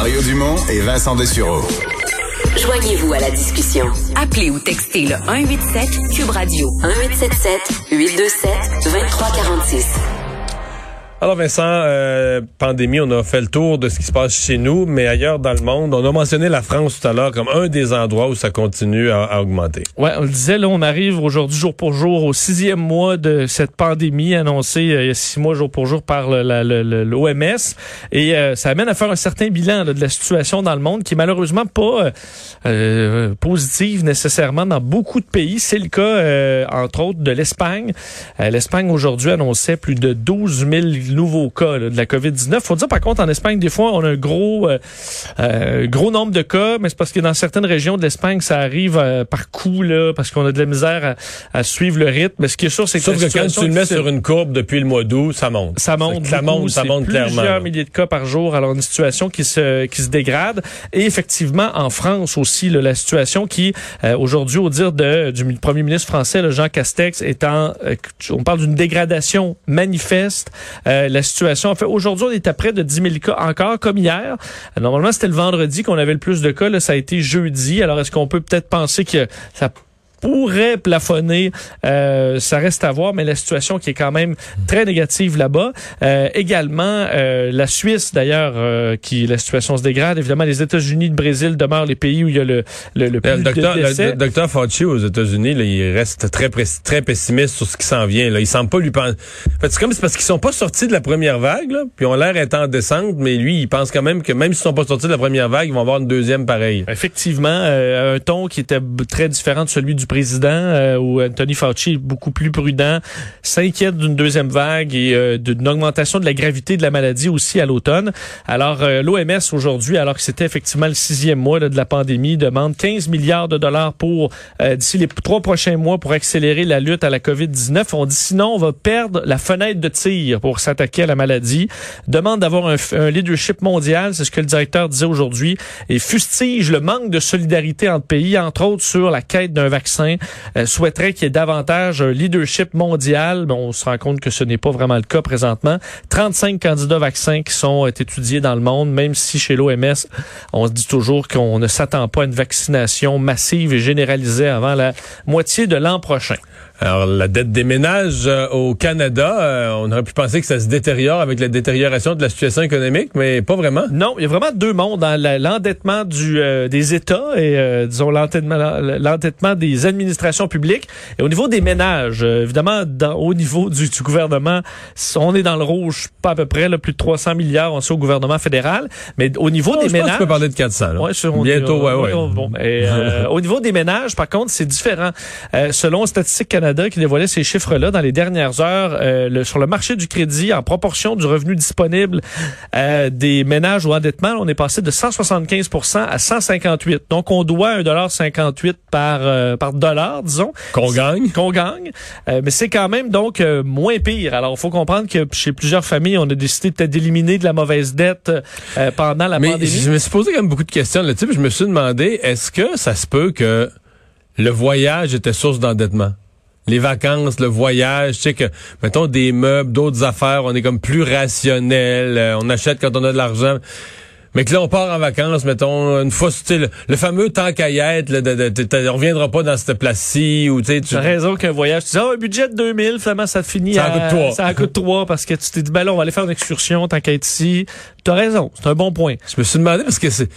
Mario Dumont et Vincent Dessureau. Joignez-vous à la discussion. Appelez ou textez le 187 Cube Radio 1877 827 2346. Alors Vincent, euh, pandémie, on a fait le tour de ce qui se passe chez nous, mais ailleurs dans le monde, on a mentionné la France tout à l'heure comme un des endroits où ça continue à, augmenter. Ouais, on le disait, là, on arrive aujourd'hui jour pour jour au sixième mois de cette pandémie annoncée euh, il y a six mois jour pour jour par l'OMS, et euh, ça amène à faire un certain bilan de la situation dans le monde qui est malheureusement pas positive nécessairement dans beaucoup de pays. C'est le cas, entre autres, de l'Espagne. L'Espagne aujourd'hui annonçait plus de 12 000 nouveaux cas de la COVID-19. Faut dire par contre en Espagne des fois on a un gros euh, euh, gros nombre de cas, mais c'est parce que dans certaines régions de l'Espagne ça arrive euh, par coup là parce qu'on a de la misère à, suivre le rythme. Mais ce qui est sûr c'est que, Sauf que quand tu le mets sur une courbe depuis le mois d'août, ça monte. Ça monte, ça, monte, ça monte clairement. Plusieurs milliers de cas par jour. Alors une situation qui se qui se dégrade et effectivement en France aussi la situation qui aujourd'hui au dire de du premier ministre français le Jean Castex étant on parle d'une dégradation manifeste la situation. En fait, aujourd'hui, on est à près de 10 000 cas encore, comme hier. Normalement, c'était le vendredi qu'on avait le plus de cas. Là, ça a été jeudi. Alors, est-ce qu'on peut peut-être penser que ça pourrait plafonner. Euh, ça reste à voir, mais la situation qui est quand même très négative là-bas. Euh, également, euh, la Suisse, d'ailleurs, euh, qui la situation se dégrade. Évidemment, les États-Unis, le Brésil demeurent les pays où il y a le, le, le plus docteur, de décès. Le, docteur Fauci aux États-Unis, il reste très très pessimiste sur ce qui s'en vient. Là. Il semble pas lui penser. En fait, c'est comme c'est parce qu'ils sont pas sortis de la première vague, là, puis ont l'air d'être en descente, mais lui, il pense quand même que même s'ils sont pas sortis de la première vague, ils vont avoir une deuxième pareille. Effectivement, un ton qui était très différent de celui du président, euh, où Anthony Fauci est beaucoup plus prudent, s'inquiète d'une deuxième vague et euh, d'une augmentation de la gravité de la maladie aussi à l'automne. Alors, euh, l'OMS aujourd'hui, alors que c'était effectivement le sixième mois de la pandémie, demande 15 milliards de dollars pour d'ici les trois prochains mois pour accélérer la lutte à la COVID-19. On dit sinon, on va perdre la fenêtre de tir pour s'attaquer à la maladie. Demande d'avoir un leadership mondial, c'est ce que le directeur disait aujourd'hui, et fustige le manque de solidarité entre pays, entre autres sur la quête d'un vaccin. Euh, souhaiterait qu'il y ait davantage un leadership mondial. Mais on se rend compte que ce n'est pas vraiment le cas présentement. 35 candidats vaccins qui sont euh, étudiés dans le monde, même si chez l'OMS, on se dit toujours qu'on ne s'attend pas à une vaccination massive et généralisée avant la moitié de l'an prochain. Alors, la dette des ménages euh, au Canada, euh, on aurait pu penser que ça se détériore avec la détérioration de la situation économique, mais pas vraiment. Non, il y a vraiment deux mondes. Hein. L'endettement du euh, des États et, disons, l'endettement des administrations publiques. Et au niveau des ménages, évidemment, dans, au niveau du, du, gouvernement, on est dans le rouge, pas à peu près, là, plus de 300 milliards, on sait, au gouvernement fédéral. Mais au niveau des ménages... tu peux parler de 400. Là. Ouais, Bientôt, ouais, ouais. Bon, et, au niveau des ménages, par contre, c'est différent. selon Statistique Canada, qui dévoilait ces chiffres-là dans les dernières heures euh, le, sur le marché du crédit en proportion du revenu disponible euh, des ménages au endettement. On est passé de 175% à 158. Donc, on doit 1,58 par euh, par dollar, disons. Qu'on gagne. Qu'on gagne. mais c'est quand même donc moins pire. Alors, il faut comprendre que chez plusieurs familles, on a décidé peut-être d'éliminer de la mauvaise dette pendant la mais pandémie. Je me suis posé quand même beaucoup de questions là-dessus. Je me suis demandé, est-ce que ça se peut que le voyage était source d'endettement? Les vacances, le voyage, tu sais que, mettons, des meubles, d'autres affaires, on est comme plus rationnel, euh, on achète quand on a de l'argent. Mais que là, on part en vacances, mettons, une fois, tu le, fameux temps qu'à y être, on reviendra pas dans cette place-ci, ou tu sais... Raison qu'un voyage, tu dis, oh, un budget de 2000, finalement, ça finit ça à... coûte 3. Ça coûte 3, parce que tu t'es dit, ben là, on va aller faire une excursion, tant qu'à être ici. Tu as raison, c'est un bon point. Je me suis demandé, parce que c'est...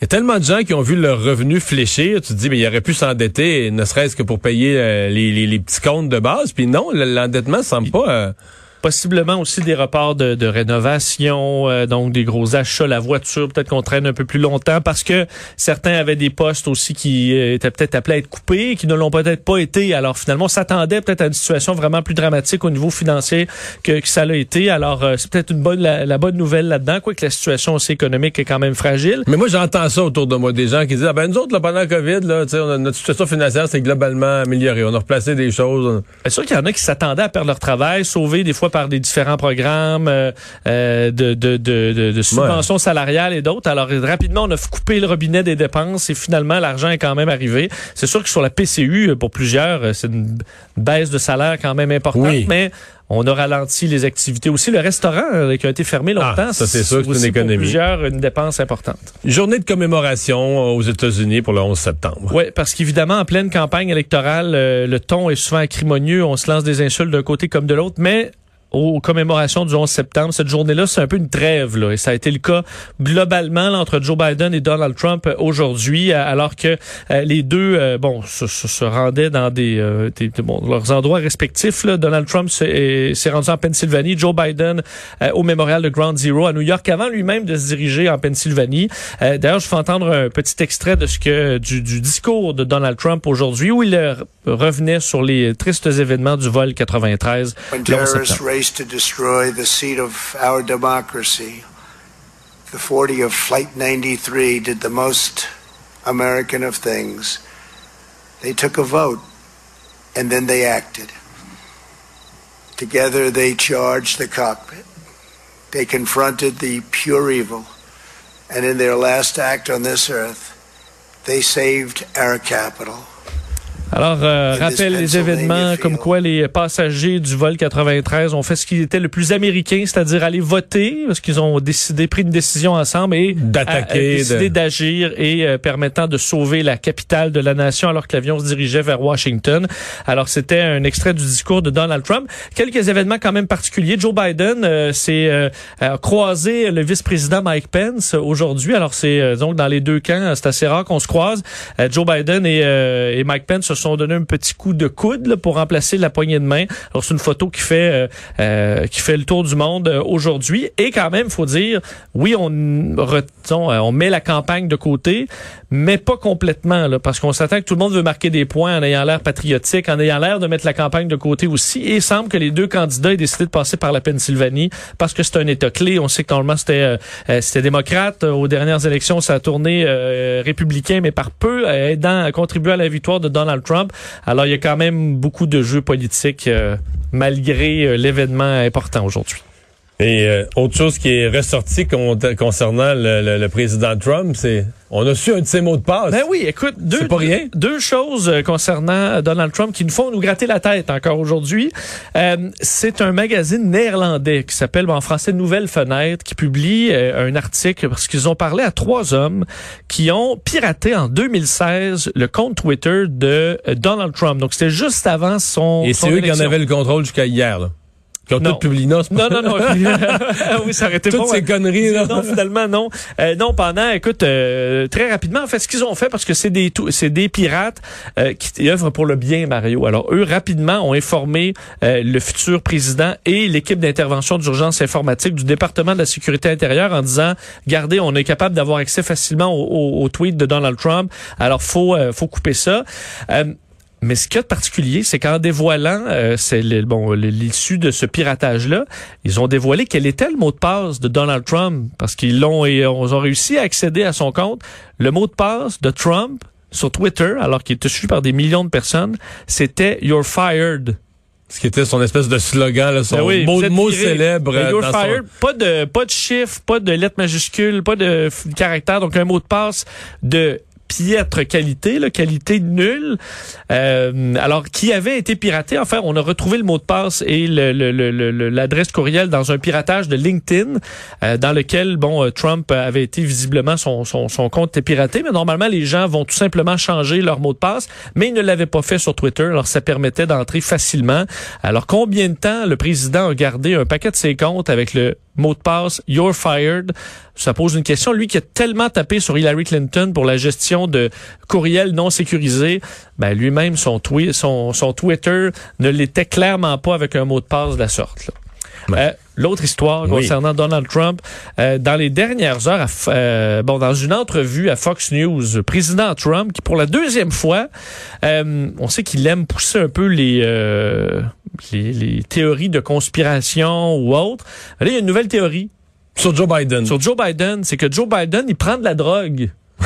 Il y a tellement de gens qui ont vu leur revenu fléchir. Tu te dis, mais il aurait pu s'endetter, ne serait-ce que pour payer euh, les, les, petits comptes de base. Puis non, l'endettement semble pas... Euh, possiblement aussi des reports de, de rénovation, euh, donc des gros achats, la voiture, peut-être qu'on traîne un peu plus longtemps parce que certains avaient des postes aussi qui euh, étaient peut-être appelés à être coupés, qui ne l'ont peut-être pas été. Alors finalement, on s'attendait peut-être à une situation vraiment plus dramatique au niveau financier que, que ça l'a été. Alors euh, c'est peut-être une bonne la, bonne nouvelle là-dedans, quoi que la situation aussi économique est quand même fragile. Mais moi j'entends ça autour de moi, des gens qui disent ah ben nous autres là, pendant la COVID, là, on a, notre situation financière s'est globalement améliorée. On a replacé des choses. C'est sûr qu'il y en a qui s'attendaient à perdre leur travail, sauver des fois par des différents programmes euh, euh, de, de, de, de, subventions salariales et d'autres. Alors rapidement, on a coupé le robinet des dépenses et finalement, l'argent est quand même arrivé. C'est sûr que sur la PCU, pour plusieurs, c'est une baisse de salaire quand même importante, mais On a ralenti les activités aussi. Le restaurant euh, qui a été fermé longtemps, Ah, ça, c'est sûr que c'est une aussi pour économie. plusieurs une dépense importante. Journée de commémoration aux États-Unis pour le 11 septembre. Oui, parce qu'évidemment, en pleine campagne électorale, euh, le ton est souvent acrimonieux. On se lance des insultes d'un côté comme de l'autre, mais aux commémorations du 11 septembre, cette journée-là, c'est un peu une trêve. Là, et ça a été le cas globalement là, entre Joe Biden et Donald Trump euh, aujourd'hui, euh, alors que euh, les deux euh, bon, se, se- se rendaient dans des, euh, des- de- bon, leurs endroits respectifs. Là. Donald Trump s'est rendu en Pennsylvanie, Joe Biden euh, au mémorial de Ground Zero à New York, avant lui-même de se diriger en Pennsylvanie. Euh, D'ailleurs, je fais entendre un petit extrait de ce que du, du discours de Donald Trump aujourd'hui, où il revenait sur les tristes événements du vol 93 When le 11 terrorists septembre. To destroy the seat of our democracy, the 40 of Flight 93 did the most American of things. They took a vote and then they acted. Together they charged the cockpit. They confronted the pure evil. And in their last act on this earth, they saved our capital. Alors, euh, rappelle les événements comme quoi les passagers du vol 93 ont fait ce qui était le plus américain, c'est-à-dire aller voter, parce qu'ils ont décidé, pris une décision ensemble et D'attaquer, a décidé de- d'agir et euh, permettant de sauver la capitale de la nation alors que l'avion se dirigeait vers Washington. Alors, c'était un extrait du discours de Donald Trump. Quelques événements quand même particuliers. Joe Biden euh, s'est euh, croisé le vice-président Mike Pence euh, aujourd'hui. Alors, c'est euh, donc dans les deux camps, c'est assez rare qu'on se croise. Euh, Joe Biden et, euh, et Mike Pence se sont donné un petit coup de coude pour remplacer la poignée de main. Alors, c'est une photo qui fait euh, euh, qui fait le tour du monde euh, aujourd'hui. Et quand même, faut dire, oui, on, euh, on met la campagne de côté, mais pas complètement, parce qu'on s'attend que tout le monde veut marquer des points en ayant l'air patriotique, en ayant l'air de mettre la campagne de côté aussi. Et il semble que les deux candidats aient décidé de passer par la Pennsylvanie parce que c'est un État clé. On sait que normalement c'était euh, euh, c'était démocrate. Aux dernières élections, ça a tourné euh, républicain, mais par peu, euh, aidant à contribuer à la victoire de Donald Trump. Alors il y a quand même beaucoup de jeux politiques euh, malgré euh, l'événement important aujourd'hui. Et euh, autre chose qui est ressortie con- concernant le, le- le président Trump, c'est on a su un de ses mots de passe. Ben oui, écoute, deux, C'est pas rien. deux choses euh, concernant Donald Trump qui nous font nous gratter la tête encore aujourd'hui. Euh, c'est un magazine néerlandais qui s'appelle en français Nouvelle Fenêtre qui publie euh, un article parce qu'ils ont parlé à trois hommes qui ont piraté en 2016 le compte Twitter de euh, Donald Trump. Donc c'était juste avant son Et c'est eux qui en avaient le contrôle jusqu'à hier. Là. Qui ont Non. tout publié. Non, Non, non, non. oui, ça aurait été Toutes bon, ces hein. conneries, là. Non, finalement, non. Euh, non, pendant, écoute, euh, très rapidement, en fait, ce qu'ils ont fait, parce que c'est des, c'est des pirates euh, qui œuvrent pour le bien, Mario. Alors, eux, rapidement, ont informé euh, le futur président et l'équipe d'intervention d'urgence informatique du département de la sécurité intérieure en disant, regardez, on est capable d'avoir accès facilement au, au, au tweet de Donald Trump. Alors, faut, euh, faut couper ça. Mais ce qu'il y a de particulier, c'est qu'en dévoilant euh, c'est bon, l'issue de ce piratage-là, ils ont dévoilé quel était le mot de passe de Donald Trump, parce qu'ils l'ont et on ont réussi à accéder à son compte. Le mot de passe de Trump sur Twitter, alors qu'il était suivi par des millions de personnes, c'était You're fired. Ce qui était son espèce de slogan, là, son Ben oui, mot, célèbre. Ben, You're son- fired. Pas de pas de chiffres, pas de lettres majuscules, pas de caractères. Donc un mot de passe de piètre qualité, là, qualité nulle. Euh, alors qui avait été piraté. Enfin, on a retrouvé le mot de passe et le- le- l'adresse courriel dans un piratage de LinkedIn, euh, dans lequel bon euh, Trump avait été visiblement son, son, son compte était piraté. Mais normalement, les gens vont tout simplement changer leur mot de passe, mais ils ne l'avaient pas fait sur Twitter. Alors ça permettait d'entrer facilement. Alors combien de temps le président a gardé un paquet de ses comptes avec le mot de passe You're fired. Ça pose une question. Lui qui a tellement tapé sur Hillary Clinton pour la gestion de courriels non sécurisés, ben lui-même son, twi- Twitter ne l'était clairement pas avec un mot de passe de la sorte. Euh, L'autre histoire Oui. concernant Donald Trump, euh, dans les dernières heures, à euh, bon, dans une entrevue à Fox News, le président Trump, qui pour la deuxième fois, on sait qu'il aime pousser un peu les, les, les théories de conspiration ou autres. Là, il y a une nouvelle théorie Sur Joe Biden. sur Joe Biden, c'est que Joe Biden, il prend de la drogue.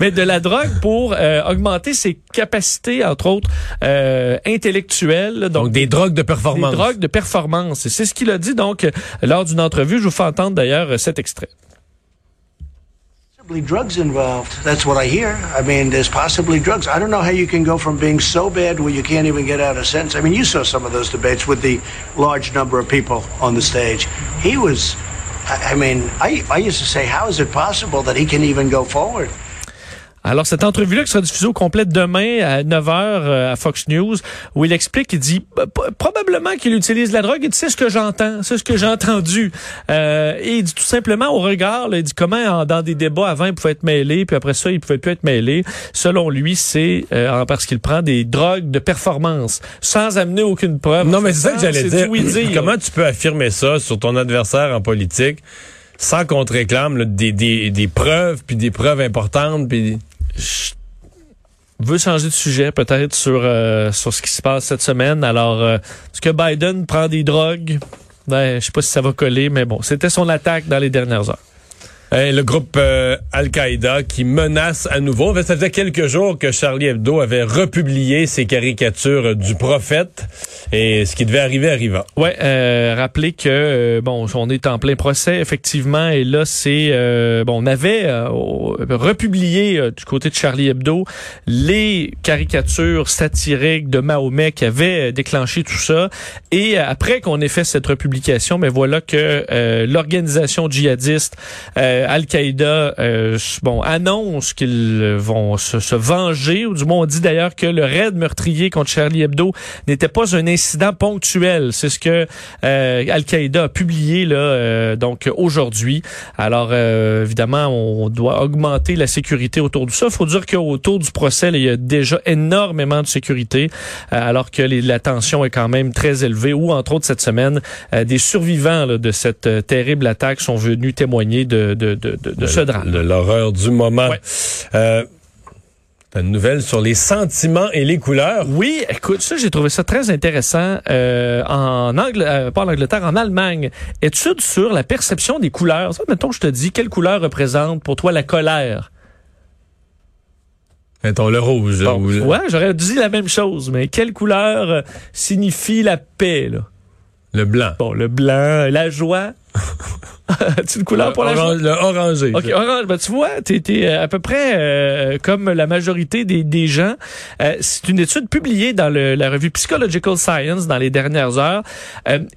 Mais de la drogue pour euh, augmenter ses capacités, entre autres, euh, intellectuelles. là. Donc, des drogues de performance. Des drogues de performance. C'est ce qu'il a dit, donc, euh, lors d'une entrevue. Je vous fais entendre, d'ailleurs, euh, cet extrait. Drugs involved. That's what I hear. I mean, there's possibly drugs. I don't know how you can go from being so bad where you can't even get out a sentence. I mean, you saw some of those debates with the large number of people on the stage. He was, I mean, I, I used to say, how is it possible that he can even go forward? Alors, cette entrevue-là qui sera diffusée au complet demain à 9h euh, à Fox News, où il explique, il dit probablement qu'il utilise la drogue. Il dit, c'est ce que j'entends, c'est ce que j'ai entendu. Euh, et il dit tout simplement au regard, il dit comment dans des débats avant, il pouvait être mêlé, puis après ça, il pouvait plus être mêlé. Selon lui, c'est euh, parce qu'il prend des drogues de performance, sans amener aucune preuve. Non, mais c'est ça que j'allais dire. Comment tu peux affirmer ça sur ton adversaire en politique sans qu'on te réclame des, des, des preuves, puis des preuves importantes, puis je veux changer de sujet peut-être sur euh, sur ce qui se passe cette semaine. Alors, euh, est-ce que Biden prend des drogues? Ben, je sais pas si ça va coller, mais bon, c'était son attaque dans les dernières heures le groupe euh, Al-Qaïda qui menace à nouveau. Ça faisait quelques jours que Charlie Hebdo avait republié ses caricatures du prophète et ce qui devait arriver arriva. Ouais, euh, rappelez que euh, bon, on est en plein procès effectivement et là c'est euh, bon, on avait republié du côté de Charlie Hebdo les caricatures satiriques de Mahomet qui avaient déclenché tout ça et après qu'on ait fait cette republication, mais voilà que l'organisation djihadiste Al-Qaïda euh, bon annonce qu'ils vont se, venger, ou du moins on dit d'ailleurs que le raid meurtrier contre Charlie Hebdo n'était pas un incident ponctuel. C'est ce que euh, Al-Qaïda a publié là euh, donc aujourd'hui. Alors évidemment, on doit augmenter la sécurité autour de ça. Il faut dire qu'autour du procès, il y a déjà énormément de sécurité, alors que la tension est quand même très élevée. Ou entre autres cette semaine, des survivants de cette terrible attaque sont venus témoigner de, de de, de, ce drame. De l'horreur du moment. Euh, une nouvelle sur les sentiments et les couleurs? Oui, écoute, ça, j'ai trouvé ça très intéressant. Euh, en Angleterre, euh, pas en Angleterre, en Allemagne, étude sur la perception des couleurs. Ça, mettons, je te dis, quelle couleur représente pour toi la colère? Mettons, le rouge. Ouais, j'aurais dit la même chose, mais quelle couleur signifie la paix, là? Le blanc. Bon, le blanc, la joie. tu une couleur pour la joie? Le orangé. OK, orange. Ben, tu vois, tu es, euh, à peu près euh, comme la majorité des, des gens. Euh, c'est une étude publiée dans le, la revue Psychological Science dans les dernières heures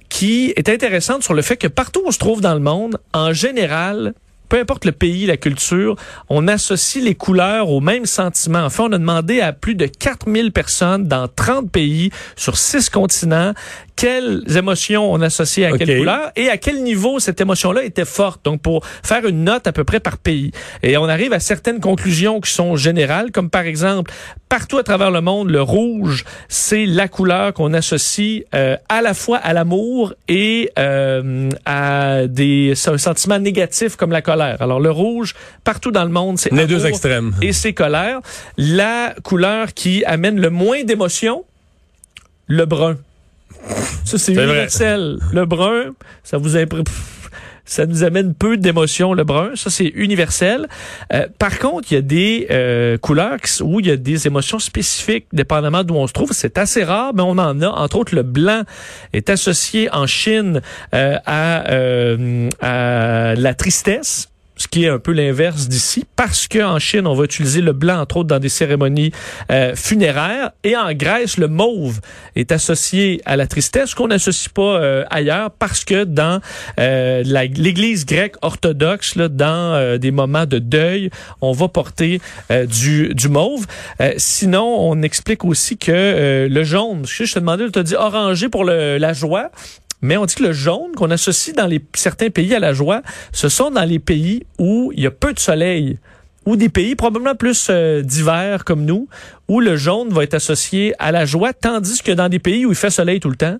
qui est intéressante sur le fait que partout où on se trouve dans le monde, en général, peu importe le pays, la culture, on associe les couleurs aux mêmes sentiments. Enfin, on a demandé à plus de 4000 personnes dans 30 pays sur 6 continents quelles émotions on associait à quelle couleur et à quel niveau cette émotion-là était forte. Donc, pour faire une note à peu près par pays. Et on arrive à certaines conclusions qui sont générales, comme par exemple, partout à travers le monde, le rouge, c'est la couleur qu'on associe euh, à la fois à l'amour et euh, à des sentiments négatifs comme la colère. Alors, le rouge, partout dans le monde, c'est les deux extrêmes. Et c'est colère. La couleur qui amène le moins d'émotions, le brun. Ça, c'est universel. Le brun, ça vous ça nous amène peu d'émotions, le brun. Ça, c'est universel. Euh, par contre, il y a des euh, couleurs où il y a des émotions spécifiques, dépendamment d'où on se trouve. C'est assez rare, mais on en a. Entre autres, le blanc est associé en Chine euh, à, à la tristesse qui est un peu l'inverse d'ici, parce qu'en Chine, on va utiliser le blanc, entre autres, dans des cérémonies euh, funéraires. Et en Grèce, le mauve est associé à la tristesse, qu'on n'associe pas euh, ailleurs, parce que dans euh, l'Église grecque orthodoxe, là, dans des moments de deuil, on va porter du, du mauve. sinon, on explique aussi que le jaune, je te demandais, tu as dit orangé pour le, la joie. Mais on dit que le jaune qu'on associe dans certains pays à la joie, ce sont dans les pays où il y a peu de soleil ou des pays probablement plus euh, d'hiver comme nous, où le jaune va être associé à la joie, tandis que dans des pays où il fait soleil tout le temps,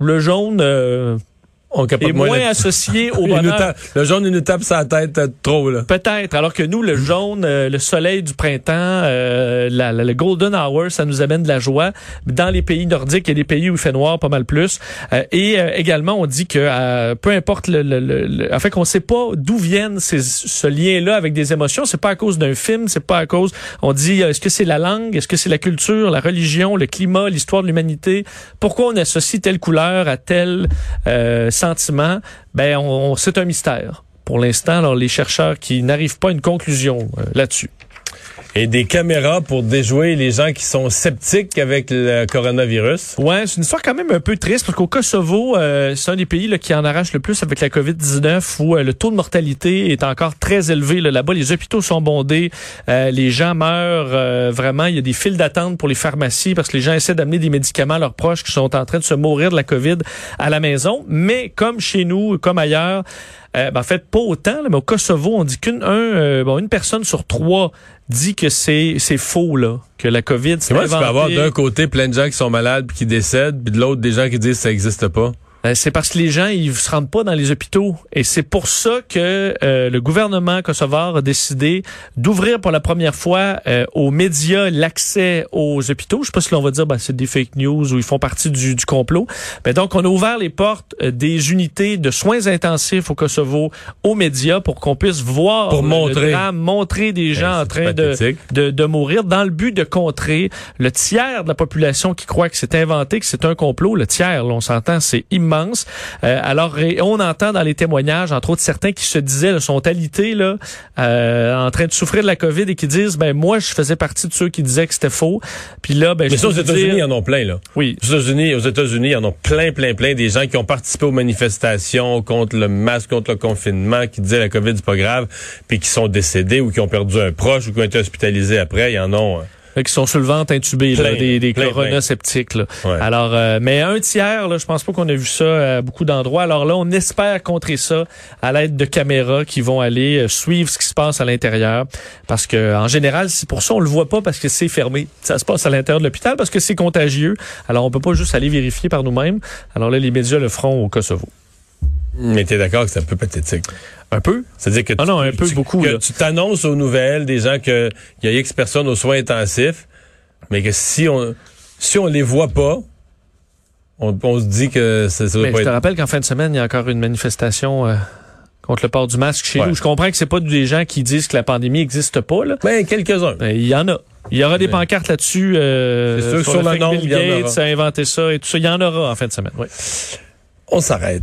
le jaune euh, on est moins associé au bonheur. le jaune, une tape sa tête euh, trop, là. Peut-être. Alors que nous, le jaune, euh, le soleil du printemps, euh, la, le golden hour, ça nous amène de la joie. Dans les pays nordiques, il y a des pays où il fait noir pas mal plus. et également, on dit que peu importe le, le, le, en fait, qu'on sait pas d'où viennent ces, ce lien-là avec des émotions. C'est pas à cause d'un film, c'est pas à cause. On dit, est-ce que c'est la langue, est-ce que c'est la culture, la religion, le climat, l'histoire de l'humanité? Pourquoi on associe telle couleur à tel sentiment, ben on, c'est un mystère. pour l'instant. Alors, les chercheurs qui n'arrivent pas à une conclusion euh, là-dessus. Et des caméras pour déjouer les gens qui sont sceptiques avec le coronavirus. Ouais, c'est une histoire quand même un peu triste parce qu'au Kosovo, euh, c'est un des pays là, qui en arrache le plus avec la COVID-19 où euh, le taux de mortalité est encore très élevé. là. Là-bas, les hôpitaux sont bondés, euh, les gens meurent euh, vraiment. Il y a des files d'attente pour les pharmacies parce que les gens essaient d'amener des médicaments à leurs proches qui sont en train de se mourir de la COVID à la maison. Mais comme chez nous, comme ailleurs, euh, ben, en fait, pas autant, là, mais au Kosovo, on dit qu'une un, euh, bon, une personne sur trois dit que c'est c'est faux là, que la COVID c'est Moi, tu peux avoir d'un côté plein de gens qui sont malades puis qui décèdent, puis de l'autre des gens qui disent que ça n'existe pas. Euh, c'est parce que les gens ils se rendent pas dans les hôpitaux et c'est pour ça que euh, le gouvernement kosovar a décidé d'ouvrir pour la première fois euh, aux médias l'accès aux hôpitaux. Je sais pas si l'on va dire ben, c'est des fake news ou ils font partie du, du complot. Mais donc on a ouvert les portes euh, des unités de soins intensifs au Kosovo aux médias pour qu'on puisse voir Pour le montrer. drame, montrer des gens Ben, en train de, de, de mourir dans le but de contrer le tiers de la population qui croit que c'est inventé, que c'est un complot. Le tiers, là, on s'entend, c'est immense. Euh, alors, on entend dans les témoignages, entre autres certains qui se disaient, là, sont alités, là, euh, en train de souffrir de la COVID et qui disent, ben moi, je faisais partie de ceux qui disaient que c'était faux. Puis là, ben, Mais je ça, aux États-Unis, ils en ont plein, là. Oui. Aux États-Unis, aux États-Unis, ils en ont plein, plein, plein des gens qui ont participé aux manifestations contre le masque, contre le confinement, qui disaient la COVID c'est pas grave, puis qui sont décédés ou qui ont perdu un proche ou qui ont été hospitalisés après. Il y en a. euh, qui sont sur le ventre intubés, là, des, des plein, coronasceptiques. Là. Ouais. Alors, euh, mais un tiers, là, je pense pas qu'on a vu ça à beaucoup d'endroits. Alors là, on espère contrer ça à l'aide de caméras qui vont aller euh, suivre ce qui se passe à l'intérieur. Parce que en général, c'est pour ça on le voit pas parce que c'est fermé. Ça se passe à l'intérieur de l'hôpital parce que c'est contagieux. Alors on peut pas juste aller vérifier par nous-mêmes. Alors là, les médias le feront au Kosovo. Mais t'es d'accord que c'est un peu pathétique? Un peu. C'est-à-dire que Ah tu, non, un peu, tu- beaucoup, que là. tu t'annonces aux nouvelles des gens que il y a X personnes aux soins intensifs, mais que si on si on les voit pas, on, on se dit que ça, ça doit Mais pas je te rappelle qu'en fin de semaine, il y a encore une manifestation euh, contre le port du masque chez Ouais. nous. Je comprends que c'est pas des gens qui disent que la pandémie n'existe pas. Là. Ben, quelques-uns. Ben, il y en a. Il y aura des pancartes là-dessus. Euh, C'est sûr que sur sur le nombre, Bill Gates aura. a inventé ça et tout ça. Il y en aura en fin de semaine. Oui. On s'arrête.